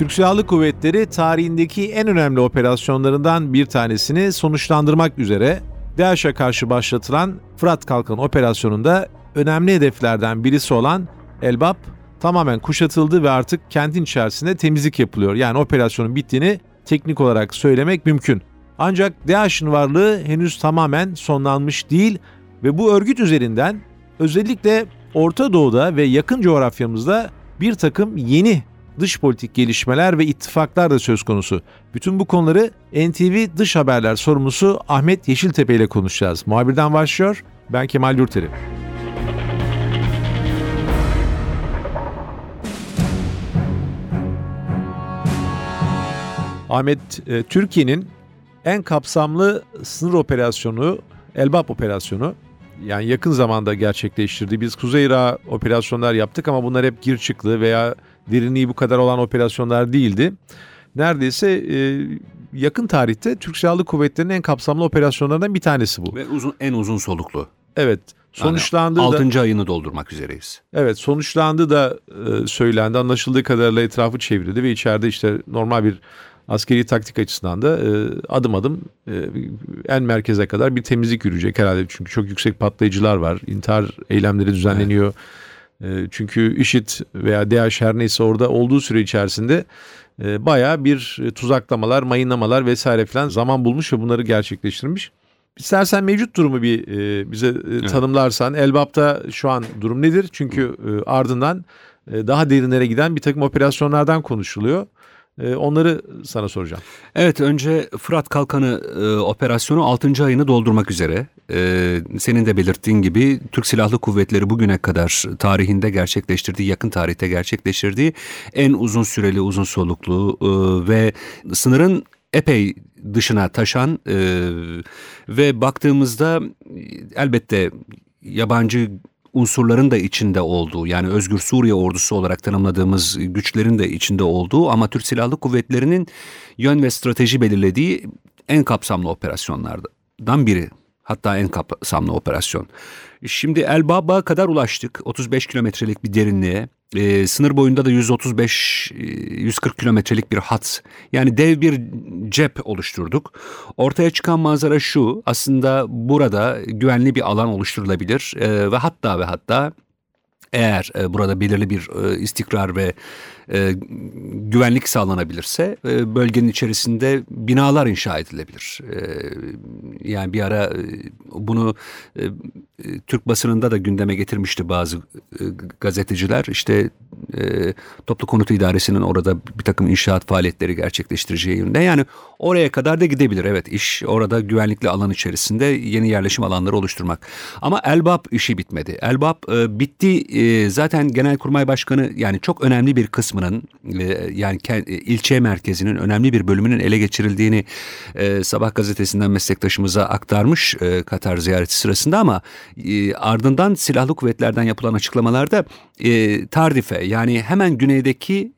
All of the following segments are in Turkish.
Türk Silahlı Kuvvetleri tarihindeki en önemli operasyonlarından bir tanesini sonuçlandırmak üzere DAEŞ'e karşı başlatılan Fırat Kalkanı operasyonunda önemli hedeflerden birisi olan Elbap tamamen kuşatıldı ve artık kentin içerisinde temizlik yapılıyor. Yani operasyonun bittiğini teknik olarak söylemek mümkün. Ancak DAEŞ'in varlığı henüz tamamen sonlanmış değil ve bu örgüt üzerinden özellikle Orta Doğu'da ve yakın coğrafyamızda bir takım yeni dış politik gelişmeler ve ittifaklar da söz konusu. Bütün bu konuları NTV Dış Haberler sorumlusu Ahmet Yeşiltepe ile konuşacağız. Muhabirden başlıyor. Ben Kemal Yurteri. Ahmet, e, Türkiye'nin en kapsamlı sınır operasyonu Elbap operasyonu. Yani yakın zamanda gerçekleştirdi. Biz Kuzey Irak operasyonlar yaptık ama bunlar hep gir çıklı veya derinliği bu kadar olan operasyonlar değildi. Neredeyse e, yakın tarihte Türk Silahlı Kuvvetleri'nin en kapsamlı operasyonlarından bir tanesi bu. Ve uzun en uzun soluklu. Evet. Sonuçlandı yani da 6. ayını doldurmak üzereyiz. Evet, sonuçlandı da e, söylendi. Anlaşıldığı kadarıyla etrafı çevrildi ve içeride işte normal bir askeri taktik açısından da e, adım adım e, en merkeze kadar bir temizlik yürüyecek herhalde. Çünkü çok yüksek patlayıcılar var. İntihar eylemleri düzenleniyor. Evet. Ee, çünkü IŞİD veya DAEŞ her neyse orada olduğu süre içerisinde e, bayağı bir tuzaklamalar, mayınlamalar vesaire falan zaman bulmuş ve bunları gerçekleştirmiş. İstersen mevcut durumu bir e, bize e, evet. tanımlarsan. Elbap'ta şu an durum nedir? Çünkü ardından daha derinlere giden bir takım operasyonlardan konuşuluyor. Ee, onları sana soracağım. Evet önce Fırat Kalkanı e, operasyonu 6. ayını doldurmak üzere. E, senin de belirttiğin gibi Türk Silahlı Kuvvetleri bugüne kadar tarihinde gerçekleştirdiği, yakın tarihte gerçekleştirdiği en uzun süreli, uzun soluklu e, ve sınırın epey dışına taşan e, ve baktığımızda elbette yabancı unsurların da içinde olduğu yani Özgür Suriye ordusu olarak tanımladığımız güçlerin de içinde olduğu ama Türk Silahlı Kuvvetleri'nin yön ve strateji belirlediği en kapsamlı operasyonlardan biri. Hatta en kapsamlı operasyon. Şimdi Elbab'a kadar ulaştık. 35 kilometrelik bir derinliğe. E, sınır boyunda da 135 140 e, kilometrelik bir hat. Yani dev bir cep oluşturduk. Ortaya çıkan manzara şu. Aslında burada güvenli bir alan oluşturulabilir e, ve hatta ve hatta eğer e, burada belirli bir e, istikrar ve e, güvenlik sağlanabilirse e, bölgenin içerisinde binalar inşa edilebilir. E, yani bir ara e, bunu e, Türk basınında da gündeme getirmişti bazı e, gazeteciler. İşte e, Toplu Konut İdaresi'nin orada bir takım inşaat faaliyetleri gerçekleştireceği yönünde. Yani oraya kadar da gidebilir. Evet iş orada güvenlikli alan içerisinde yeni yerleşim alanları oluşturmak. Ama Elbap işi bitmedi. Elbap e, bitti. E, zaten Genelkurmay Başkanı yani çok önemli bir kısmının e, yani e, ilçe merkezinin önemli bir bölümünün ele geçirildiğini e, Sabah gazetesinden meslektaşımıza aktarmış Katar ziyareti sırasında ama ardından silahlı kuvvetlerden yapılan açıklamalarda e, Tardif'e yani hemen güneydeki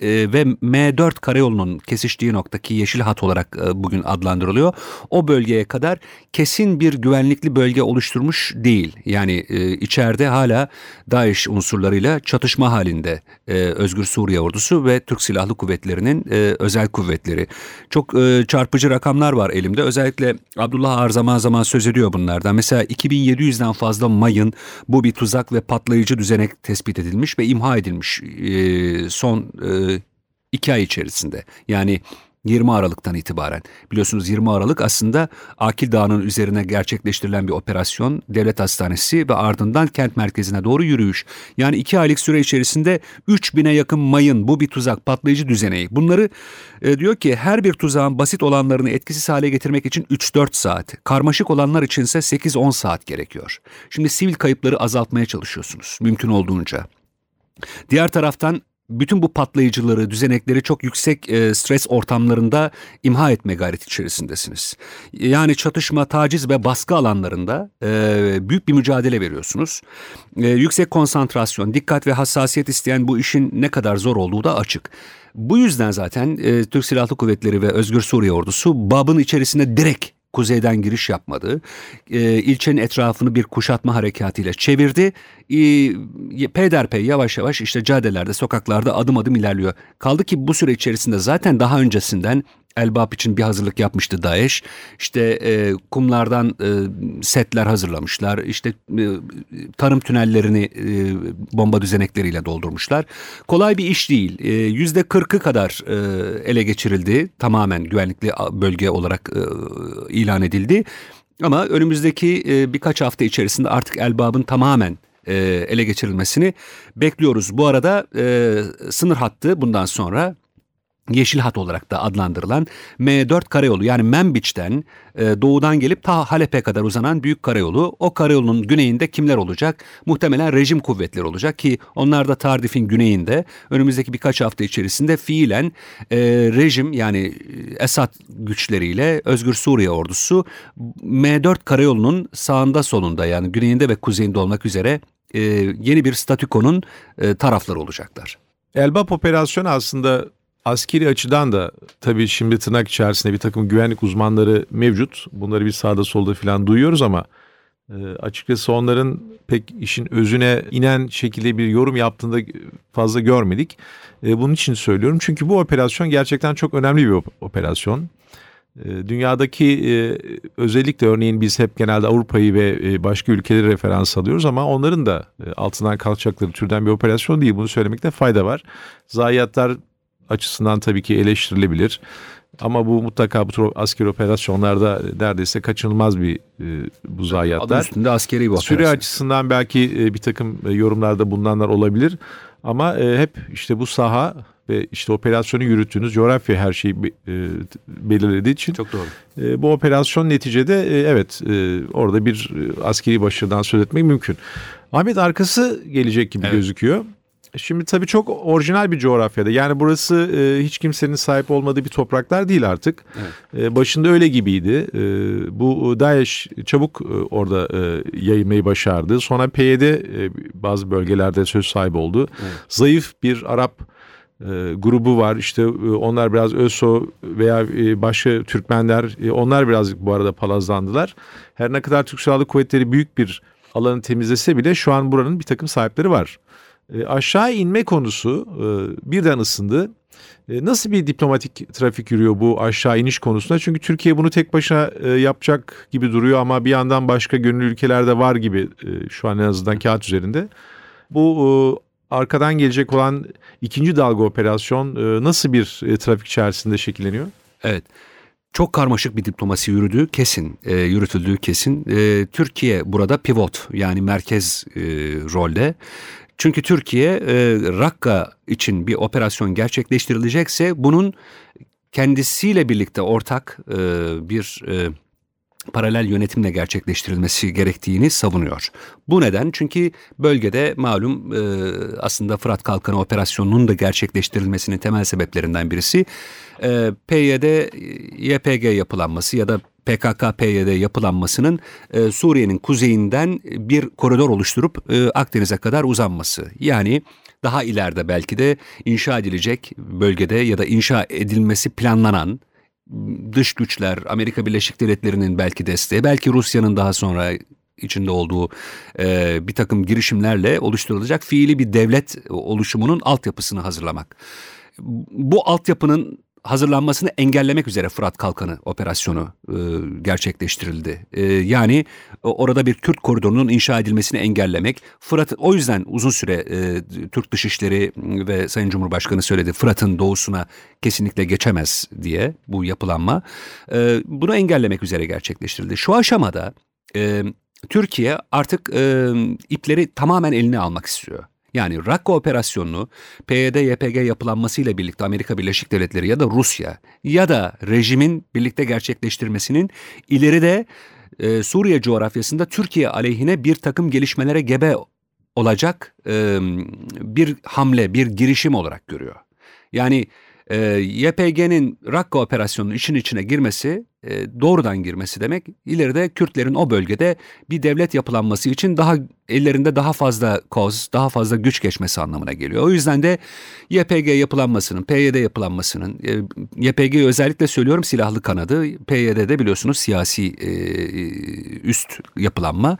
e, ve M4 karayolunun kesiştiği noktaki yeşil hat olarak e, bugün adlandırılıyor. O bölgeye kadar kesin bir güvenlikli bölge oluşturmuş değil. Yani e, içeride hala DAEŞ unsurlarıyla çatışma halinde e, Özgür Suriye Ordusu ve Türk Silahlı Kuvvetleri'nin özel kuvvetleri. Çok çarpıcı rakamlar var elimde. Özellikle Abdullah Ağar zaman zaman söz ediyor bunlardan. Mesela 2700'den fazla mayın bu bir tuzak ve patlayıcı düzenek tespit edilmiş ve imha edilmiş son iki ay içerisinde. Yani 20 Aralık'tan itibaren. Biliyorsunuz 20 Aralık aslında Akil Dağı'nın üzerine gerçekleştirilen bir operasyon, devlet hastanesi ve ardından kent merkezine doğru yürüyüş. Yani iki aylık süre içerisinde 3000'e yakın mayın, bu bir tuzak, patlayıcı düzeneği. Bunları e, diyor ki her bir tuzağın basit olanlarını etkisiz hale getirmek için 3-4 saat, karmaşık olanlar içinse 8-10 saat gerekiyor. Şimdi sivil kayıpları azaltmaya çalışıyorsunuz mümkün olduğunca. Diğer taraftan bütün bu patlayıcıları, düzenekleri çok yüksek e, stres ortamlarında imha etme gayreti içerisindesiniz. Yani çatışma, taciz ve baskı alanlarında e, büyük bir mücadele veriyorsunuz. E, yüksek konsantrasyon, dikkat ve hassasiyet isteyen bu işin ne kadar zor olduğu da açık. Bu yüzden zaten e, Türk Silahlı Kuvvetleri ve Özgür Suriye Ordusu Bab'ın içerisine direkt kuzeyden giriş yapmadı. E, ilçenin etrafını bir kuşatma harekatıyla çevirdi. E, peyderpey yavaş yavaş işte caddelerde, sokaklarda adım adım ilerliyor. Kaldı ki bu süre içerisinde zaten daha öncesinden Elbap için bir hazırlık yapmıştı Daesh. İşte e, kumlardan e, setler hazırlamışlar. İşte e, tarım tünellerini e, bomba düzenekleriyle doldurmuşlar. Kolay bir iş değil. E, yüzde kırkı kadar e, ele geçirildi. Tamamen güvenlikli bölge olarak e, ilan edildi. Ama önümüzdeki e, birkaç hafta içerisinde artık Elbap'ın tamamen e, ele geçirilmesini bekliyoruz. Bu arada e, sınır hattı bundan sonra Yeşil Hat olarak da adlandırılan M4 karayolu yani Membiç'ten e, doğudan gelip ta Halep'e kadar uzanan büyük karayolu. O karayolunun güneyinde kimler olacak? Muhtemelen rejim kuvvetleri olacak ki onlar da Tardif'in güneyinde önümüzdeki birkaç hafta içerisinde fiilen e, rejim yani Esad güçleriyle Özgür Suriye ordusu M4 karayolunun sağında solunda yani güneyinde ve kuzeyinde olmak üzere e, yeni bir statükonun e, tarafları olacaklar. Elbap operasyonu aslında askeri açıdan da tabii şimdi tırnak içerisinde bir takım güvenlik uzmanları mevcut. Bunları bir sağda solda falan duyuyoruz ama e, açıkçası onların pek işin özüne inen şekilde bir yorum yaptığında fazla görmedik. E, bunun için söylüyorum çünkü bu operasyon gerçekten çok önemli bir operasyon. E, dünyadaki özellikle örneğin biz hep genelde Avrupa'yı ve başka ülkeleri referans alıyoruz ama onların da altından kalkacakları türden bir operasyon değil. Bunu söylemekte fayda var. Zayiatlar açısından tabii ki eleştirilebilir. Ama bu mutlaka bu askeri operasyonlarda neredeyse kaçınılmaz bir e, bu zayiatlar. Adı üstünde askeri bir operasyon. Süre açısından belki e, bir takım e, yorumlarda bulunanlar olabilir. Ama e, hep işte bu saha ve işte operasyonu yürüttüğünüz coğrafya her şeyi e, belirlediği için. Çok doğru. E, bu operasyon neticede e, evet e, orada bir e, askeri başarıdan söz etmek mümkün. Ahmet arkası gelecek gibi evet. gözüküyor. Şimdi tabii çok orijinal bir coğrafyada. Yani burası e, hiç kimsenin sahip olmadığı bir topraklar değil artık. Evet. E, başında öyle gibiydi. E, bu Daesh çabuk e, orada e, yayılmayı başardı. Sonra PYD e, bazı bölgelerde söz sahibi oldu. Evet. Zayıf bir Arap e, grubu var. İşte e, onlar biraz ÖSO veya e, başka Türkmenler e, onlar birazcık bu arada palazlandılar. Her ne kadar Türk Silahlı Kuvvetleri büyük bir alanı temizlese bile şu an buranın bir takım sahipleri var. E, aşağı inme konusu e, birden ısındı. E, nasıl bir diplomatik trafik yürüyor bu aşağı iniş konusunda? Çünkü Türkiye bunu tek başına e, yapacak gibi duruyor ama bir yandan başka gönüllü ülkelerde var gibi e, şu an en azından kağıt üzerinde. Bu e, arkadan gelecek olan ikinci dalga operasyon e, nasıl bir e, trafik içerisinde şekilleniyor? Evet. Çok karmaşık bir diplomasi yürüdüğü kesin, e, yürütüldüğü kesin. E, Türkiye burada pivot yani merkez e, rolde. Çünkü Türkiye e, Rakka için bir operasyon gerçekleştirilecekse bunun kendisiyle birlikte ortak e, bir e, paralel yönetimle gerçekleştirilmesi gerektiğini savunuyor. Bu neden? Çünkü bölgede malum e, aslında Fırat Kalkanı operasyonunun da gerçekleştirilmesinin temel sebeplerinden birisi e, PYD, YPG yapılanması ya da PKK-PYD yapılanmasının e, Suriye'nin kuzeyinden bir koridor oluşturup e, Akdeniz'e kadar uzanması. Yani daha ileride belki de inşa edilecek bölgede ya da inşa edilmesi planlanan dış güçler, Amerika Birleşik Devletleri'nin belki desteği, belki Rusya'nın daha sonra içinde olduğu e, bir takım girişimlerle oluşturulacak fiili bir devlet oluşumunun altyapısını hazırlamak. Bu altyapının hazırlanmasını engellemek üzere Fırat Kalkanı operasyonu e, gerçekleştirildi. E, yani orada bir Kürt koridorunun inşa edilmesini engellemek. Fırat o yüzden uzun süre e, Türk Dışişleri ve Sayın Cumhurbaşkanı söyledi Fırat'ın doğusuna kesinlikle geçemez diye bu yapılanma. E, bunu engellemek üzere gerçekleştirildi. Şu aşamada e, Türkiye artık e, ipleri tamamen eline almak istiyor. Yani Rakka operasyonunu PYD-YPG yapılanmasıyla birlikte Amerika Birleşik Devletleri ya da Rusya ya da rejimin birlikte gerçekleştirmesinin ileride e, Suriye coğrafyasında Türkiye aleyhine bir takım gelişmelere gebe olacak e, bir hamle, bir girişim olarak görüyor. Yani e, YPG'nin Rakka operasyonunun işin içine girmesi, e, doğrudan girmesi demek, ileride Kürtlerin o bölgede bir devlet yapılanması için daha ellerinde daha fazla koz, daha fazla güç geçmesi anlamına geliyor. O yüzden de YPG yapılanmasının, PYD yapılanmasının, e, YPG özellikle söylüyorum silahlı kanadı, PYD'de biliyorsunuz siyasi e, üst yapılanma.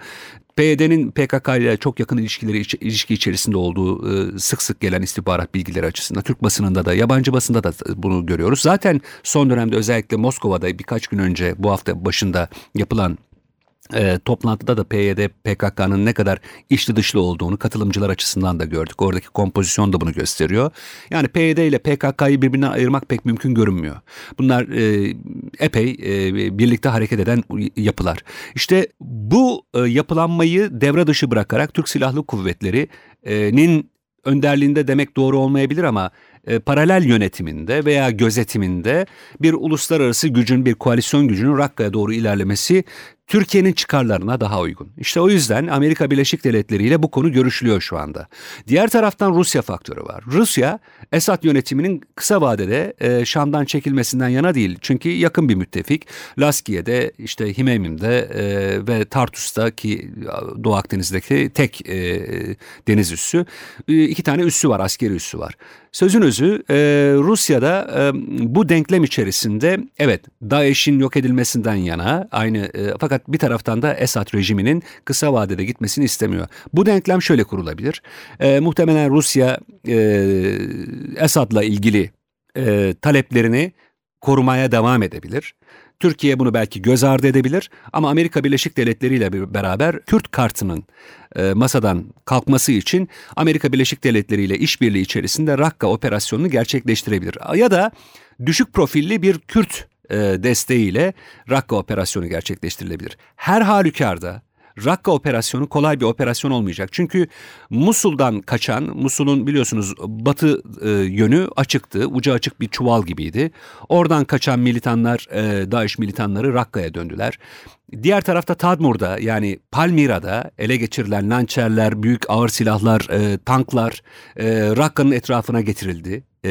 PYD'nin PKK ile çok yakın ilişkileri ilişki içerisinde olduğu e, sık sık gelen istihbarat bilgileri açısından Türk basınında da yabancı basında da bunu görüyoruz. Zaten son dönemde özellikle Moskova'da birkaç gün önce bu hafta başında yapılan e, toplantıda da PYD PKK'nın ne kadar içli dışlı olduğunu katılımcılar açısından da gördük. Oradaki kompozisyon da bunu gösteriyor. Yani PYD ile PKK'yı birbirinden ayırmak pek mümkün görünmüyor. Bunlar e, epey e, birlikte hareket eden yapılar. İşte bu e, yapılanmayı devre dışı bırakarak Türk Silahlı Kuvvetleri'nin önderliğinde demek doğru olmayabilir ama e, paralel yönetiminde veya gözetiminde bir uluslararası gücün, bir koalisyon gücünün Rakka'ya doğru ilerlemesi Türkiye'nin çıkarlarına daha uygun. İşte o yüzden Amerika Birleşik Devletleri ile bu konu görüşülüyor şu anda. Diğer taraftan Rusya faktörü var. Rusya Esad yönetiminin kısa vadede e, Şam'dan çekilmesinden yana değil. Çünkü yakın bir müttefik. Laskiye'de, işte Himeyim'de e, ve Tartus'ta ki Doğu Akdeniz'deki tek e, deniz üssü. E, iki tane üssü var, askeri üssü var. Sözün özü e, Rusya'da e, bu denklem içerisinde evet DAEŞ'in yok edilmesinden yana aynı e, fakat bir taraftan da Esad rejiminin kısa vadede gitmesini istemiyor. Bu denklem şöyle kurulabilir. E, muhtemelen Rusya e, Esad'la ilgili e, taleplerini korumaya devam edebilir. Türkiye bunu belki göz ardı edebilir ama Amerika Birleşik Devletleri ile beraber Kürt kartının e, masadan kalkması için Amerika Birleşik Devletleri ile işbirliği içerisinde Rakka operasyonunu gerçekleştirebilir. Ya da düşük profilli bir Kürt e, desteğiyle Rakka operasyonu gerçekleştirilebilir. Her halükarda Rakka operasyonu kolay bir operasyon olmayacak. Çünkü Musul'dan kaçan, Musul'un biliyorsunuz batı e, yönü açıktı, ucu açık bir çuval gibiydi. Oradan kaçan militanlar, e, DAEŞ militanları Rakka'ya döndüler. Diğer tarafta Tadmur'da yani Palmira'da ele geçirilen lançerler, büyük ağır silahlar, e, tanklar e, Rakka'nın etrafına getirildi. Ee,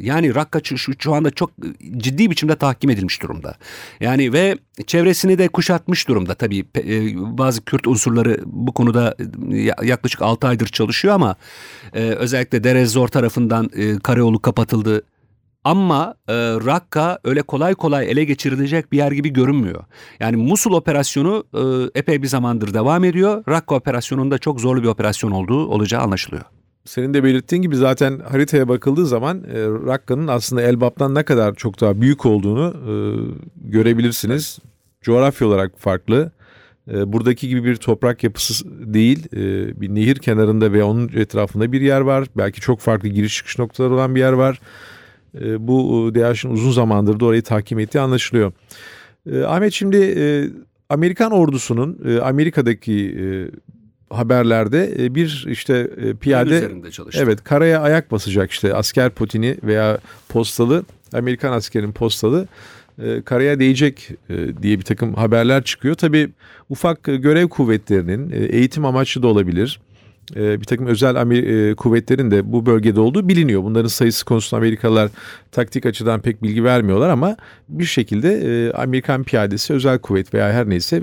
yani Rakka şu, şu anda çok ciddi biçimde tahkim edilmiş durumda. Yani ve çevresini de kuşatmış durumda. Tabii e, bazı Kürt unsurları bu konuda e, yaklaşık 6 aydır çalışıyor ama e, özellikle Derezor tarafından e, karayolu kapatıldı. Ama e, Rakka öyle kolay kolay ele geçirilecek bir yer gibi görünmüyor. Yani Musul operasyonu e, epey bir zamandır devam ediyor. Rakka operasyonunda çok zorlu bir operasyon olduğu olacağı anlaşılıyor. Senin de belirttiğin gibi zaten haritaya bakıldığı zaman e, Rakka'nın aslında Elbap'tan ne kadar çok daha büyük olduğunu e, görebilirsiniz. Coğrafya olarak farklı. E, buradaki gibi bir toprak yapısı değil. E, bir nehir kenarında ve onun etrafında bir yer var. Belki çok farklı giriş çıkış noktaları olan bir yer var. E, bu DAEŞ'in uzun zamandır da orayı tahkim ettiği anlaşılıyor. E, Ahmet şimdi e, Amerikan ordusunun e, Amerika'daki e, haberlerde e, bir işte e, piyade evet karaya ayak basacak işte asker potini veya postalı Amerikan askerin postalı e, karaya değecek diye bir takım haberler çıkıyor. Tabi ufak görev kuvvetlerinin eğitim amaçlı da olabilir. Bir takım özel kuvvetlerin de bu bölgede olduğu biliniyor. Bunların sayısı konusunda Amerikalılar taktik açıdan pek bilgi vermiyorlar ama bir şekilde Amerikan piyadesi özel kuvvet veya her neyse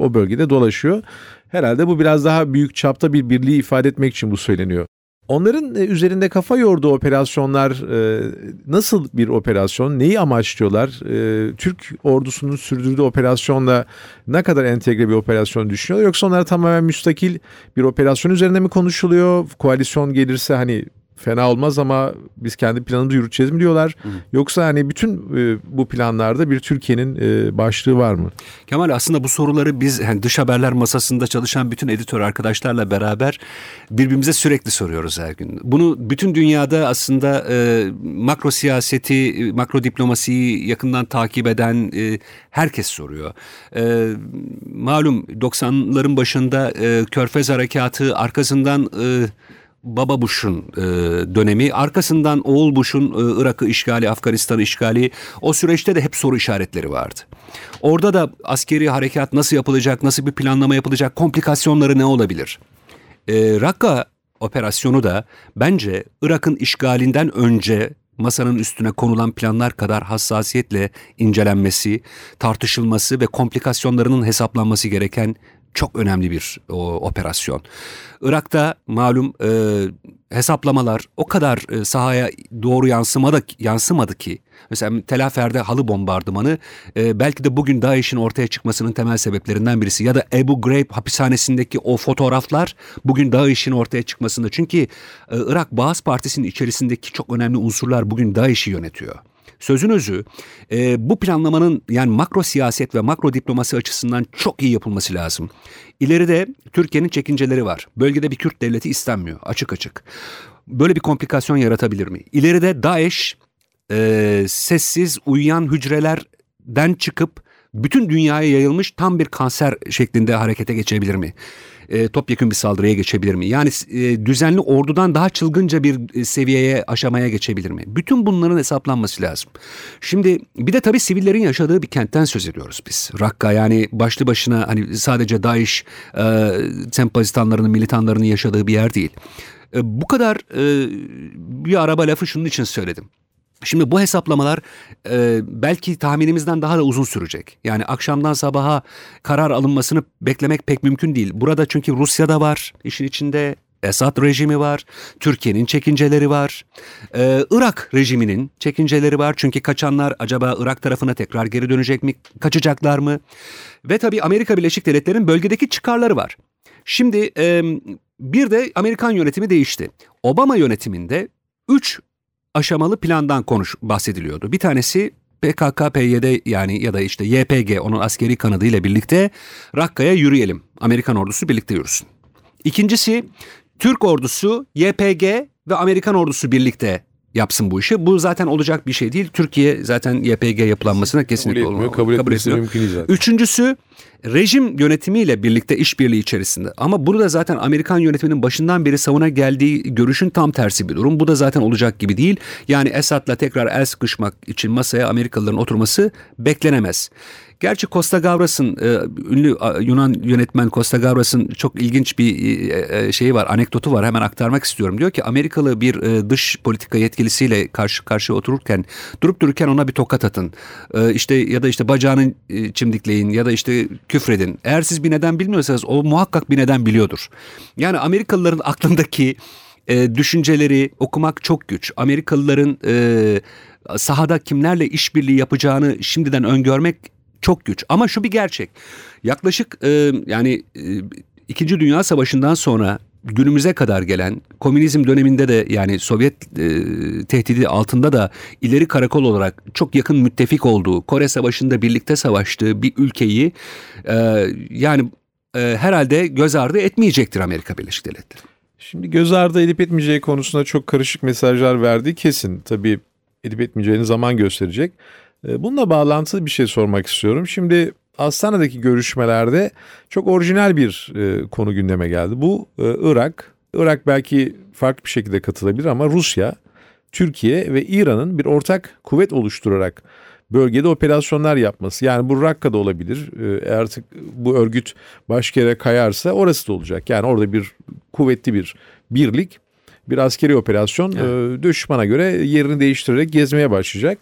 o bölgede dolaşıyor. Herhalde bu biraz daha büyük çapta bir birliği ifade etmek için bu söyleniyor. Onların e, üzerinde kafa yorduğu operasyonlar e, nasıl bir operasyon? Neyi amaçlıyorlar? E, Türk ordusunun sürdürdüğü operasyonla ne kadar entegre bir operasyon düşünüyorlar? Yoksa onlar tamamen müstakil bir operasyon üzerine mi konuşuluyor? Koalisyon gelirse hani fena olmaz ama biz kendi planımızı yürüteceğiz mi diyorlar. Hı. Yoksa hani bütün e, bu planlarda bir Türkiye'nin e, başlığı var mı? Kemal aslında bu soruları biz yani dış haberler masasında çalışan bütün editör arkadaşlarla beraber birbirimize sürekli soruyoruz her gün. Bunu bütün dünyada aslında e, makro siyaseti, e, makro diplomasiyi yakından takip eden e, herkes soruyor. E, malum 90'ların başında e, Körfez Harekatı arkasından... E, Baba Bush'un e, dönemi, arkasından oğul Bush'un e, Irak'ı işgali, Afganistan'ı işgali, o süreçte de hep soru işaretleri vardı. Orada da askeri harekat nasıl yapılacak, nasıl bir planlama yapılacak, komplikasyonları ne olabilir? E, Rakka operasyonu da bence Irak'ın işgalinden önce masanın üstüne konulan planlar kadar hassasiyetle incelenmesi, tartışılması ve komplikasyonlarının hesaplanması gereken çok önemli bir o, operasyon. Irak'ta malum e, hesaplamalar o kadar e, sahaya doğru yansımadı, yansımadı ki. Mesela Tel Afer'de halı bombardımanı e, belki de bugün DAEŞ'in ortaya çıkmasının temel sebeplerinden birisi. Ya da Ebu Ghraib hapishanesindeki o fotoğraflar bugün DAEŞ'in ortaya çıkmasında. Çünkü e, Irak Bağız Partisi'nin içerisindeki çok önemli unsurlar bugün DAEŞ'i yönetiyor. Sözün özü e, bu planlamanın yani makro siyaset ve makro diplomasi açısından çok iyi yapılması lazım. İleride Türkiye'nin çekinceleri var. Bölgede bir Kürt devleti istenmiyor açık açık. Böyle bir komplikasyon yaratabilir mi? İleride DAEŞ e, sessiz uyuyan hücrelerden çıkıp bütün dünyaya yayılmış tam bir kanser şeklinde harekete geçebilir mi? E, topyekun bir saldırıya geçebilir mi? Yani e, düzenli ordudan daha çılgınca bir e, seviyeye, aşamaya geçebilir mi? Bütün bunların hesaplanması lazım. Şimdi bir de tabii sivillerin yaşadığı bir kentten söz ediyoruz biz. Rakka yani başlı başına hani sadece DAEŞ e, sempazistanlarının, militanlarının yaşadığı bir yer değil. E, bu kadar e, bir araba lafı şunun için söyledim. Şimdi bu hesaplamalar e, belki tahminimizden daha da uzun sürecek. Yani akşamdan sabaha karar alınmasını beklemek pek mümkün değil. Burada çünkü Rusya'da var işin içinde. Esad rejimi var, Türkiye'nin çekinceleri var, ee, Irak rejiminin çekinceleri var. Çünkü kaçanlar acaba Irak tarafına tekrar geri dönecek mi, kaçacaklar mı? Ve tabii Amerika Birleşik Devletleri'nin bölgedeki çıkarları var. Şimdi e, bir de Amerikan yönetimi değişti. Obama yönetiminde 3 aşamalı plandan konuş bahsediliyordu. Bir tanesi PKK, PYD yani ya da işte YPG onun askeri kanadıyla birlikte Rakka'ya yürüyelim. Amerikan ordusu birlikte yürüsün. İkincisi Türk ordusu, YPG ve Amerikan ordusu birlikte yapsın bu işi. Bu zaten olacak bir şey değil. Türkiye zaten YPG yapılanmasına kesinlikle kabul etmiyor, kabul, kabul etmesi mümkün değil zaten. Üçüncüsü rejim yönetimiyle birlikte işbirliği içerisinde. Ama burada zaten Amerikan yönetiminin başından beri savuna geldiği görüşün tam tersi bir durum. Bu da zaten olacak gibi değil. Yani Esad'la tekrar el sıkışmak için masaya Amerikalıların oturması beklenemez. Gerçi Costa Gavras'ın e, ünlü Yunan yönetmen Costa Gavras'ın çok ilginç bir e, e, şeyi var, anekdotu var. Hemen aktarmak istiyorum. Diyor ki Amerikalı bir dış politika yetkilisiyle karşı karşıya otururken durup dururken ona bir tokat atın. İşte ya da işte bacağını çimdikleyin ya da işte küfredin. Eğer siz bir neden bilmiyorsanız o muhakkak bir neden biliyordur. Yani Amerikalıların aklındaki e, düşünceleri okumak çok güç. Amerikalıların e, sahada kimlerle işbirliği yapacağını şimdiden öngörmek çok güç. Ama şu bir gerçek. Yaklaşık e, yani e, İkinci Dünya Savaşı'ndan sonra günümüze kadar gelen komünizm döneminde de yani Sovyet e, tehdidi altında da ileri karakol olarak çok yakın müttefik olduğu Kore Savaşı'nda birlikte savaştığı bir ülkeyi e, yani e, herhalde göz ardı etmeyecektir Amerika Birleşik Devletleri. Şimdi göz ardı edip etmeyeceği konusunda çok karışık mesajlar verdi kesin. Tabii edip etmeyeceğini zaman gösterecek. E, bununla bağlantılı bir şey sormak istiyorum. Şimdi Astana'daki görüşmelerde çok orijinal bir e, konu gündeme geldi. Bu e, Irak. Irak belki farklı bir şekilde katılabilir ama Rusya, Türkiye ve İran'ın bir ortak kuvvet oluşturarak bölgede operasyonlar yapması. Yani bu Rakka'da olabilir. E, artık bu örgüt başka yere kayarsa orası da olacak. Yani orada bir kuvvetli bir birlik, bir askeri operasyon evet. e, düşmana göre yerini değiştirerek gezmeye başlayacak.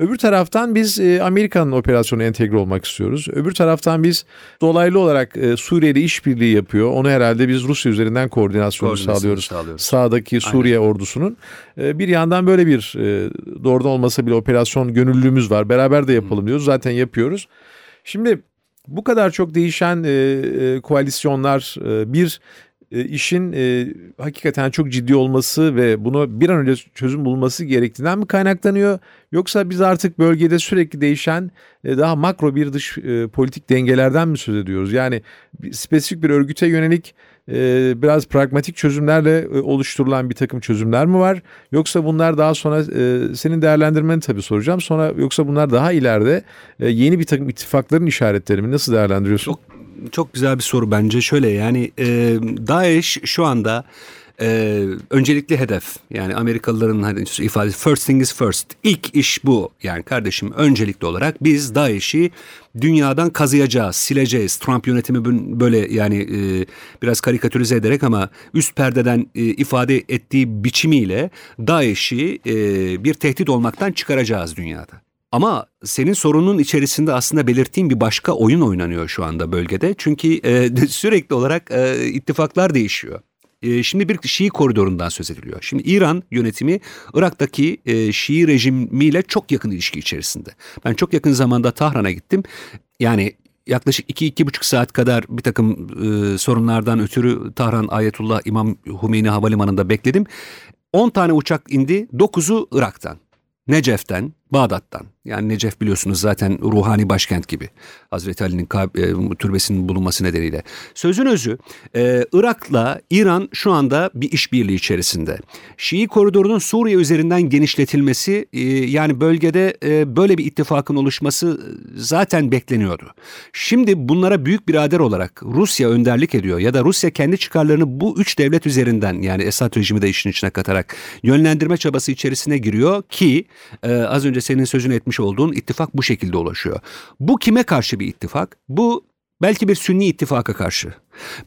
Öbür taraftan biz e, Amerika'nın operasyonu entegre olmak istiyoruz. Öbür taraftan biz dolaylı olarak e, Suriye'de işbirliği yapıyor. Onu herhalde biz Rusya üzerinden koordinasyonu sağlıyoruz. sağlıyoruz. Sağdaki Suriye Aynen. ordusunun. E, bir yandan böyle bir e, doğrudan olmasa bile operasyon gönüllülüğümüz var. Beraber de yapalım diyoruz. Zaten yapıyoruz. Şimdi bu kadar çok değişen e, e, koalisyonlar e, bir e, işin e, hakikaten çok ciddi olması ve bunu bir an önce çözüm bulması gerektiğinden mi kaynaklanıyor? Yoksa biz artık bölgede sürekli değişen e, daha makro bir dış e, politik dengelerden mi söz ediyoruz? Yani spesifik bir örgüte yönelik e, biraz pragmatik çözümlerle e, oluşturulan bir takım çözümler mi var? Yoksa bunlar daha sonra e, senin değerlendirmeni tabii soracağım. Sonra yoksa bunlar daha ileride e, yeni bir takım ittifakların işaretleri mi? Nasıl değerlendiriyorsun? Çok çok güzel bir soru bence. Şöyle yani e, DAEŞ şu anda Ee, öncelikli hedef yani Amerikalıların hani ifadesi first thing is first. İlk iş bu. Yani kardeşim öncelikli olarak biz DAEŞ'i dünyadan kazıyacağız, sileceğiz. Trump yönetimi böyle yani e, biraz karikatürize ederek ama üst perdeden e, ifade ettiği biçimiyle DAEŞ'i e, bir tehdit olmaktan çıkaracağız dünyada. Ama senin sorunun içerisinde aslında belirttiğim bir başka oyun oynanıyor şu anda bölgede. Çünkü e, sürekli olarak e, ittifaklar değişiyor. E, şimdi bir Şii koridorundan söz ediliyor. Şimdi İran yönetimi Irak'taki e, Şii rejimiyle çok yakın ilişki içerisinde. Ben çok yakın zamanda Tahran'a gittim. Yani yaklaşık 2-2,5 saat kadar bir takım e, sorunlardan ötürü Tahran Ayetullah İmam Hümeyni Havalimanı'nda bekledim. 10 tane uçak indi, 9'u Irak'tan. Necef'ten, Bağdat'tan. Yani Necef biliyorsunuz zaten ruhani başkent gibi. Hazreti Ali'nin e, türbesinin bulunması nedeniyle. Sözün özü e, Irak'la İran şu anda bir işbirliği içerisinde. Şii koridorunun Suriye üzerinden genişletilmesi e, yani bölgede böyle bir ittifakın oluşması zaten bekleniyordu. Şimdi bunlara büyük birader olarak Rusya önderlik ediyor ya da Rusya kendi çıkarlarını bu üç devlet üzerinden yani Esad rejimi de işin içine katarak yönlendirme çabası içerisine giriyor ki az önce senin sözünü etmiş olduğun ittifak bu şekilde ulaşıyor. Bu kime karşı bir ittifak? Bu belki bir Sünni ittifaka karşı.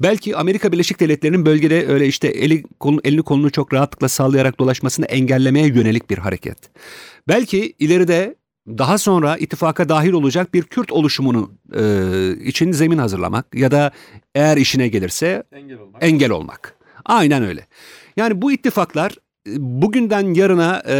Belki Amerika Birleşik Devletleri'nin bölgede öyle işte eli, kolunu, elini kolunu çok rahatlıkla sallayarak dolaşmasını engellemeye yönelik bir hareket. Belki ileride daha sonra ittifaka dahil olacak bir Kürt oluşumunu e, için zemin hazırlamak ya da eğer işine gelirse engel olmak. Engel olmak. Aynen öyle. Yani bu ittifaklar bugünden yarına e,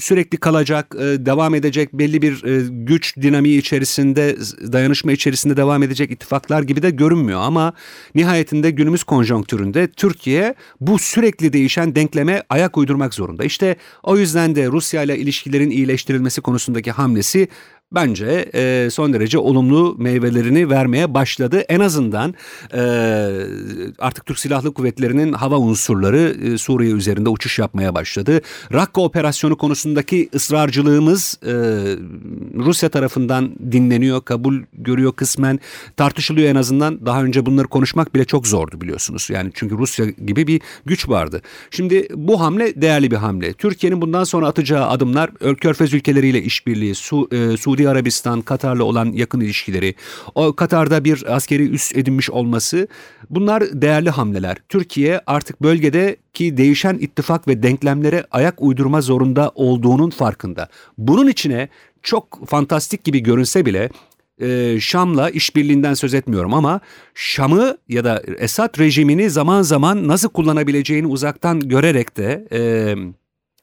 sürekli kalacak, e, devam edecek belli bir e, güç dinamiği içerisinde, dayanışma içerisinde devam edecek ittifaklar gibi de görünmüyor. Ama nihayetinde günümüz konjonktüründe Türkiye bu sürekli değişen denkleme ayak uydurmak zorunda. İşte o yüzden de Rusya ile ilişkilerin iyileştirilmesi konusundaki hamlesi bence e, son derece olumlu meyvelerini vermeye başladı. En azından e, artık Türk Silahlı Kuvvetleri'nin hava unsurları e, Suriye üzerinde uçuş yapmaya başladı. Rakka operasyonu konusundaki ısrarcılığımız e, Rusya tarafından dinleniyor, kabul görüyor kısmen, tartışılıyor en azından. Daha önce bunları konuşmak bile çok zordu biliyorsunuz. Yani çünkü Rusya gibi bir güç vardı. Şimdi bu hamle değerli bir hamle. Türkiye'nin bundan sonra atacağı adımlar Körfez ülkeleriyle işbirliği, Su, e, Suudi Arabistan, Katar'la olan yakın ilişkileri, o Katar'da bir askeri üs edinmiş olması bunlar değerli hamleler. Türkiye artık bölgedeki değişen ittifak ve denklemlere ayak uydurma zorunda olduğunun farkında. Bunun içine çok fantastik gibi görünse bile e, Şam'la işbirliğinden söz etmiyorum ama Şam'ı ya da Esad rejimini zaman zaman nasıl kullanabileceğini uzaktan görerek de e,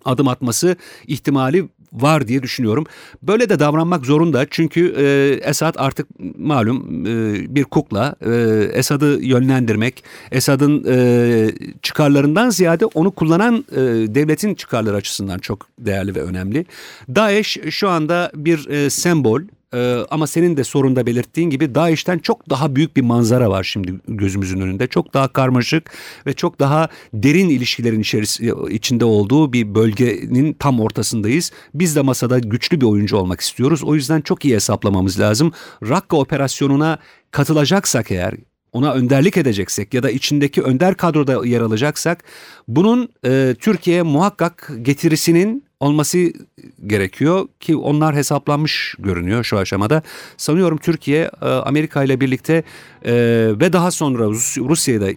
adım atması ihtimali var diye düşünüyorum. Böyle de davranmak zorunda çünkü e, Esad artık malum e, bir kukla. E, Esad'ı yönlendirmek, Esad'ın e, çıkarlarından ziyade onu kullanan e, devletin çıkarları açısından çok değerli ve önemli. Daesh şu anda bir e, sembol ee, ama senin de sorunda belirttiğin gibi DAEŞ'ten çok daha büyük bir manzara var şimdi gözümüzün önünde. Çok daha karmaşık ve çok daha derin ilişkilerin içerisinde içinde olduğu bir bölgenin tam ortasındayız. Biz de masada güçlü bir oyuncu olmak istiyoruz. O yüzden çok iyi hesaplamamız lazım. Rakka operasyonuna katılacaksak eğer ona önderlik edeceksek ya da içindeki önder kadroda yer alacaksak bunun e, Türkiye'ye muhakkak getirisinin olması gerekiyor ki onlar hesaplanmış görünüyor şu aşamada. Sanıyorum Türkiye e, Amerika ile birlikte e, ve daha sonra Rusya'yı da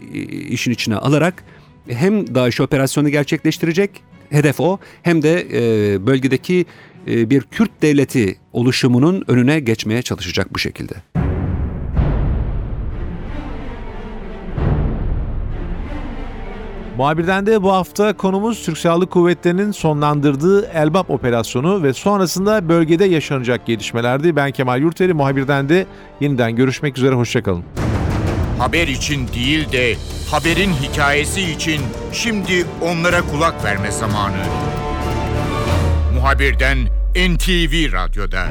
işin içine alarak hem DAEŞ operasyonu gerçekleştirecek hedef o hem de e, bölgedeki bir Kürt devleti oluşumunun önüne geçmeye çalışacak bu şekilde. Muhabirden de bu hafta konumuz Türk Silahlı Kuvvetleri'nin sonlandırdığı Elbap operasyonu ve sonrasında bölgede yaşanacak gelişmelerdi. Ben Kemal Yurteri, muhabirden de yeniden görüşmek üzere, hoşçakalın. Haber için değil de haberin hikayesi için şimdi onlara kulak verme zamanı. Muhabirden NTV Radyo'da.